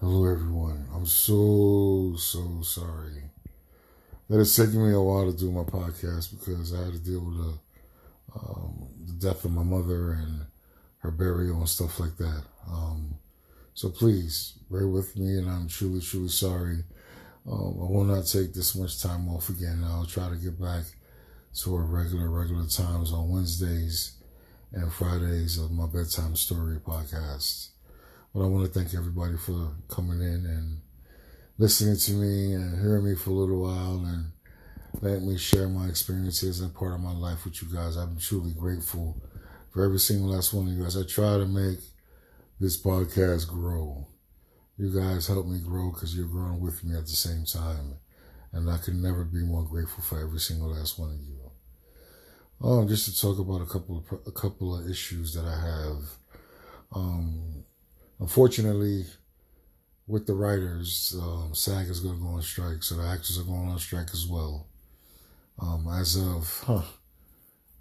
Hello, everyone. I'm so, so sorry that it's taking me a while to do my podcast because I had to deal with the, um, the death of my mother and her burial and stuff like that. Um, so please bear with me, and I'm truly, truly sorry. Um, I will not take this much time off again. I'll try to get back to our regular, regular times on Wednesdays and Fridays of my bedtime story podcast. But I want to thank everybody for coming in and listening to me and hearing me for a little while and letting me share my experiences and part of my life with you guys. I'm truly grateful for every single last one of you guys. I try to make this podcast grow. You guys help me grow because you're growing with me at the same time. And I can never be more grateful for every single last one of you. Oh, just to talk about a couple of a couple of issues that I have. Um, unfortunately, with the writers, um, SAG is going to go on strike, so the actors are going on strike as well. Um, as of huh,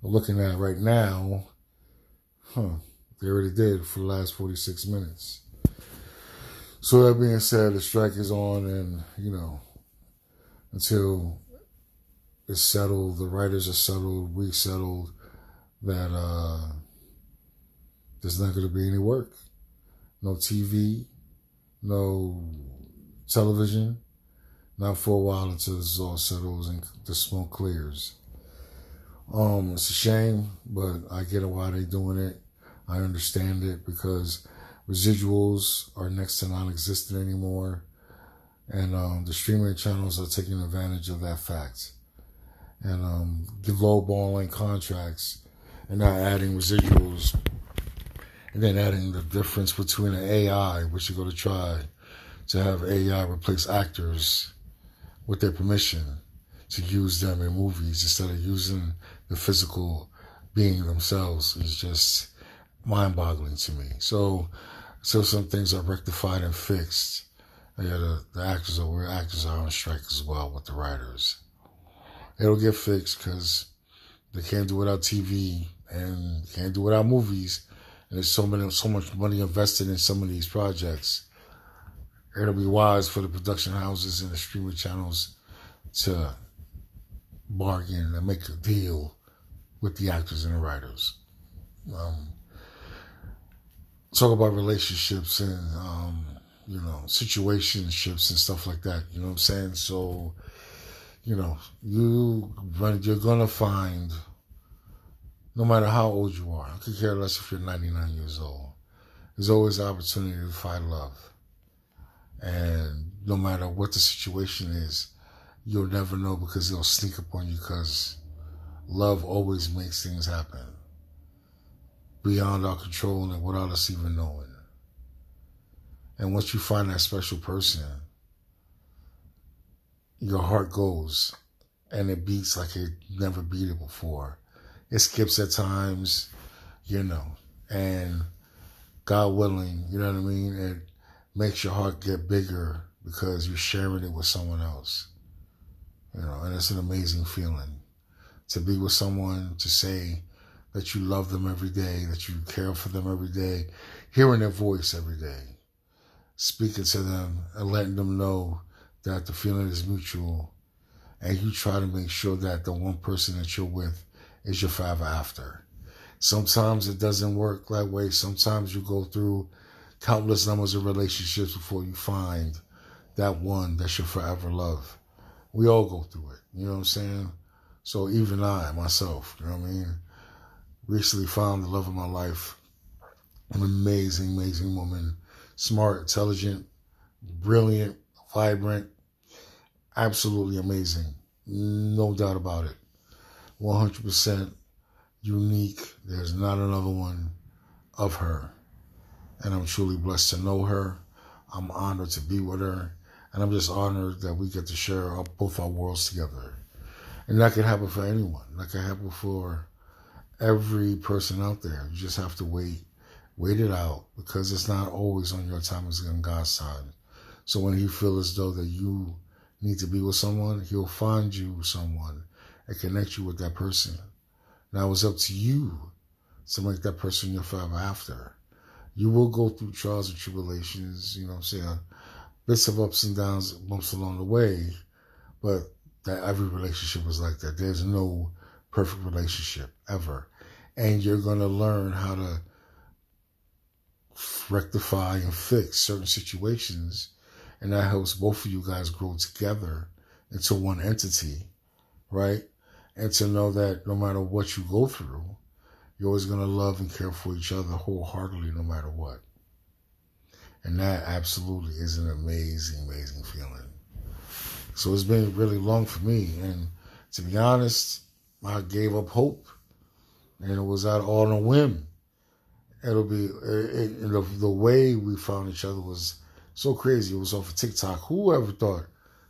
looking at right now, huh, they already did for the last forty six minutes. So that being said, the strike is on, and you know, until it's settled, the writers are settled, we settled that uh, there's not going to be any work no TV, no television, not for a while until this all settles and the smoke clears. Um, it's a shame, but I get why they're doing it. I understand it because residuals are next to non-existent anymore, and um, the streaming channels are taking advantage of that fact, and um, lowballing contracts and not adding residuals and then adding the difference between an AI, which you're going to try to have AI replace actors with their permission to use them in movies instead of using the physical being themselves is just mind boggling to me. So, so some things are rectified and fixed. Uh, yeah, the, the actors are actors are on strike as well with the writers. It'll get fixed because they can't do without TV and can't do without movies and there's so many, so much money invested in some of these projects. It'll be wise for the production houses and the streaming channels to bargain and make a deal with the actors and the writers. Um, talk about relationships and um, you know situationships and stuff like that. You know what I'm saying? So, you know, you you're gonna find no matter how old you are. I could care less if you're 99 years old. There's always opportunity to find love. And no matter what the situation is, you'll never know because it'll sneak up on you because love always makes things happen beyond our control and without us even knowing. And once you find that special person, your heart goes and it beats like it never beat it before it skips at times, you know, and God willing, you know what I mean? It makes your heart get bigger because you're sharing it with someone else. You know, and it's an amazing feeling to be with someone, to say that you love them every day, that you care for them every day, hearing their voice every day, speaking to them and letting them know that the feeling is mutual. And you try to make sure that the one person that you're with is your forever after. Sometimes it doesn't work that way. Sometimes you go through countless numbers of relationships before you find that one that's your forever love. We all go through it. You know what I'm saying? So even I, myself, you know what I mean? Recently found the love of my life. An amazing, amazing woman. Smart, intelligent, brilliant, vibrant, absolutely amazing. No doubt about it. 100% unique. There's not another one of her. And I'm truly blessed to know her. I'm honored to be with her. And I'm just honored that we get to share our, both our worlds together. And that can happen for anyone. That can happen for every person out there. You just have to wait. Wait it out because it's not always on your time, it's on God's time. So when He feels as though that you need to be with someone, He'll find you someone and connect you with that person. Now it's up to you to make that person your forever after. You will go through trials and tribulations, you know what I'm saying? bits of ups and downs, bumps along the way, but that every relationship is like that. There's no perfect relationship ever. And you're going to learn how to rectify and fix certain situations. And that helps both of you guys grow together into one entity, right? And to know that no matter what you go through, you're always going to love and care for each other wholeheartedly, no matter what. And that absolutely is an amazing, amazing feeling. So it's been really long for me. And to be honest, I gave up hope. And it was out on a whim. It'll be, it, it, the, the way we found each other was so crazy. It was off of TikTok. Who ever thought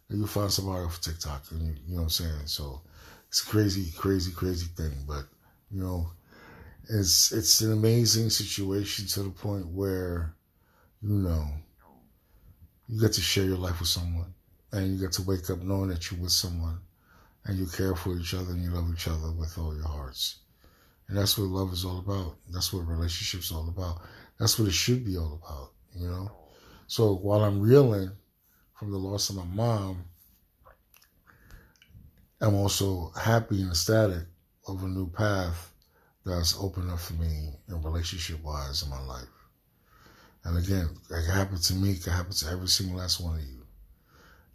that you find somebody off of TikTok? And you, you know what I'm saying? So it's a crazy, crazy, crazy thing. But, you know, it's, it's an amazing situation to the point where, you know, you get to share your life with someone and you get to wake up knowing that you're with someone and you care for each other and you love each other with all your hearts. And that's what love is all about. That's what relationships all about. That's what it should be all about, you know? So while I'm reeling from the loss of my mom, I'm also happy and ecstatic of a new path that's opened up for me in relationship wise in my life. And again, it can happen to me, it can happen to every single last one of you.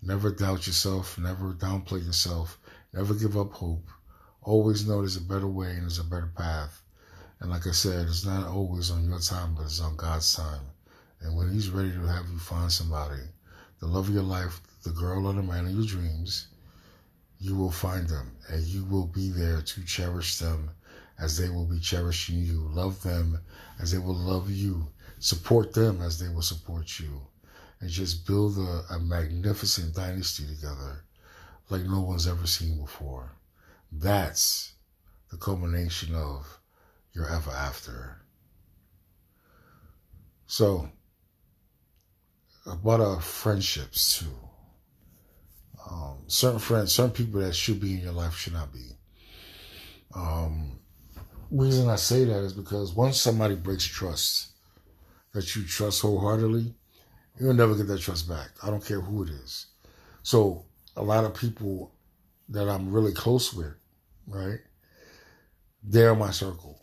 Never doubt yourself, never downplay yourself, never give up hope. Always know there's a better way and there's a better path. And like I said, it's not always on your time, but it's on God's time. And when He's ready to have you find somebody, the love of your life, the girl or the man of your dreams, you will find them and you will be there to cherish them as they will be cherishing you. Love them as they will love you. Support them as they will support you. And just build a, a magnificent dynasty together like no one's ever seen before. That's the culmination of your ever after. So, about our friendships too. Um, certain friends, certain people that should be in your life should not be. Um, reason I say that is because once somebody breaks trust, that you trust wholeheartedly, you'll never get that trust back. I don't care who it is. So a lot of people that I'm really close with, right? They're my circle.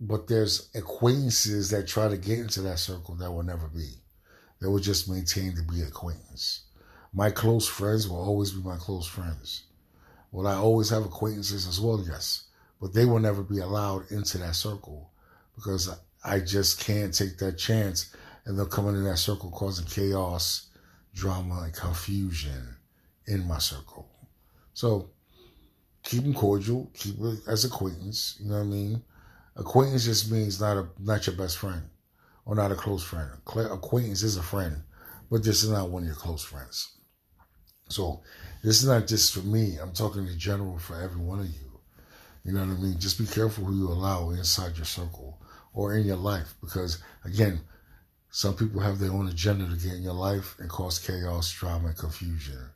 But there's acquaintances that try to get into that circle that will never be. They will just maintain to be acquaintance. My close friends will always be my close friends. Will I always have acquaintances as well? Yes. But they will never be allowed into that circle because I just can't take that chance and they'll come into that circle causing chaos, drama, and confusion in my circle. So keep them cordial, keep it as acquaintance. You know what I mean? Acquaintance just means not a not your best friend or not a close friend. Acquaintance is a friend, but this is not one of your close friends. So this is not just for me. I'm talking in general for every one of you. You know what I mean? Just be careful who you allow inside your circle or in your life because again, some people have their own agenda to get in your life and cause chaos, drama, and confusion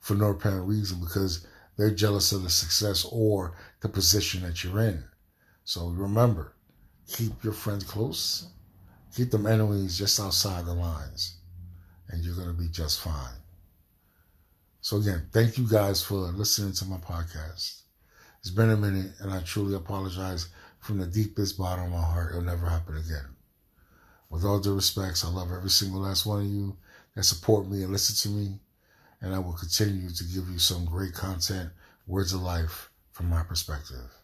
for no apparent reason because they're jealous of the success or the position that you're in. So remember, keep your friends close, keep them enemies just outside the lines, and you're going to be just fine. So again, thank you guys for listening to my podcast. It's been a minute, and I truly apologize from the deepest bottom of my heart. It'll never happen again. With all due respects, I love every single last one of you that support me and listen to me and I will continue to give you some great content, words of life from my perspective.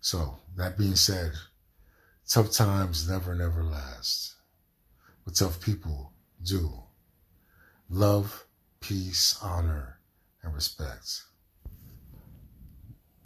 So, that being said, tough times never, never last. But tough people do. Love, peace, honor, and respect.